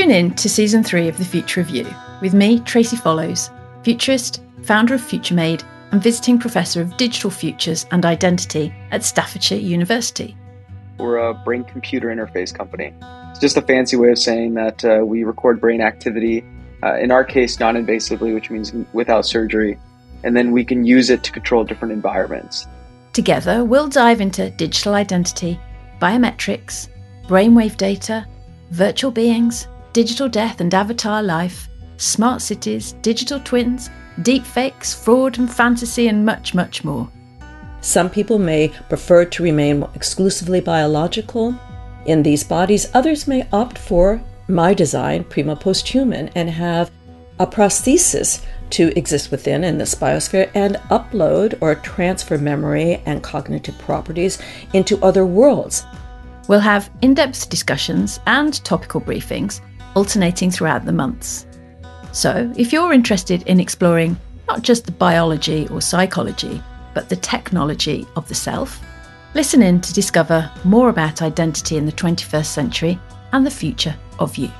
Tune in to season three of The Future of You with me, Tracey Follows, futurist, founder of FutureMade, and visiting professor of digital futures and identity at Staffordshire University. We're a brain computer interface company. It's just a fancy way of saying that uh, we record brain activity, uh, in our case, non invasively, which means without surgery, and then we can use it to control different environments. Together, we'll dive into digital identity, biometrics, brainwave data, virtual beings, digital death and avatar life, smart cities, digital twins, deepfakes, fraud and fantasy, and much, much more. Some people may prefer to remain exclusively biological in these bodies. Others may opt for my design, Primo Posthuman, and have a prosthesis to exist within in this biosphere and upload or transfer memory and cognitive properties into other worlds. We'll have in depth discussions and topical briefings alternating throughout the months. So, if you're interested in exploring not just the biology or psychology, but the technology of the self, listen in to discover more about identity in the 21st century and the future of you.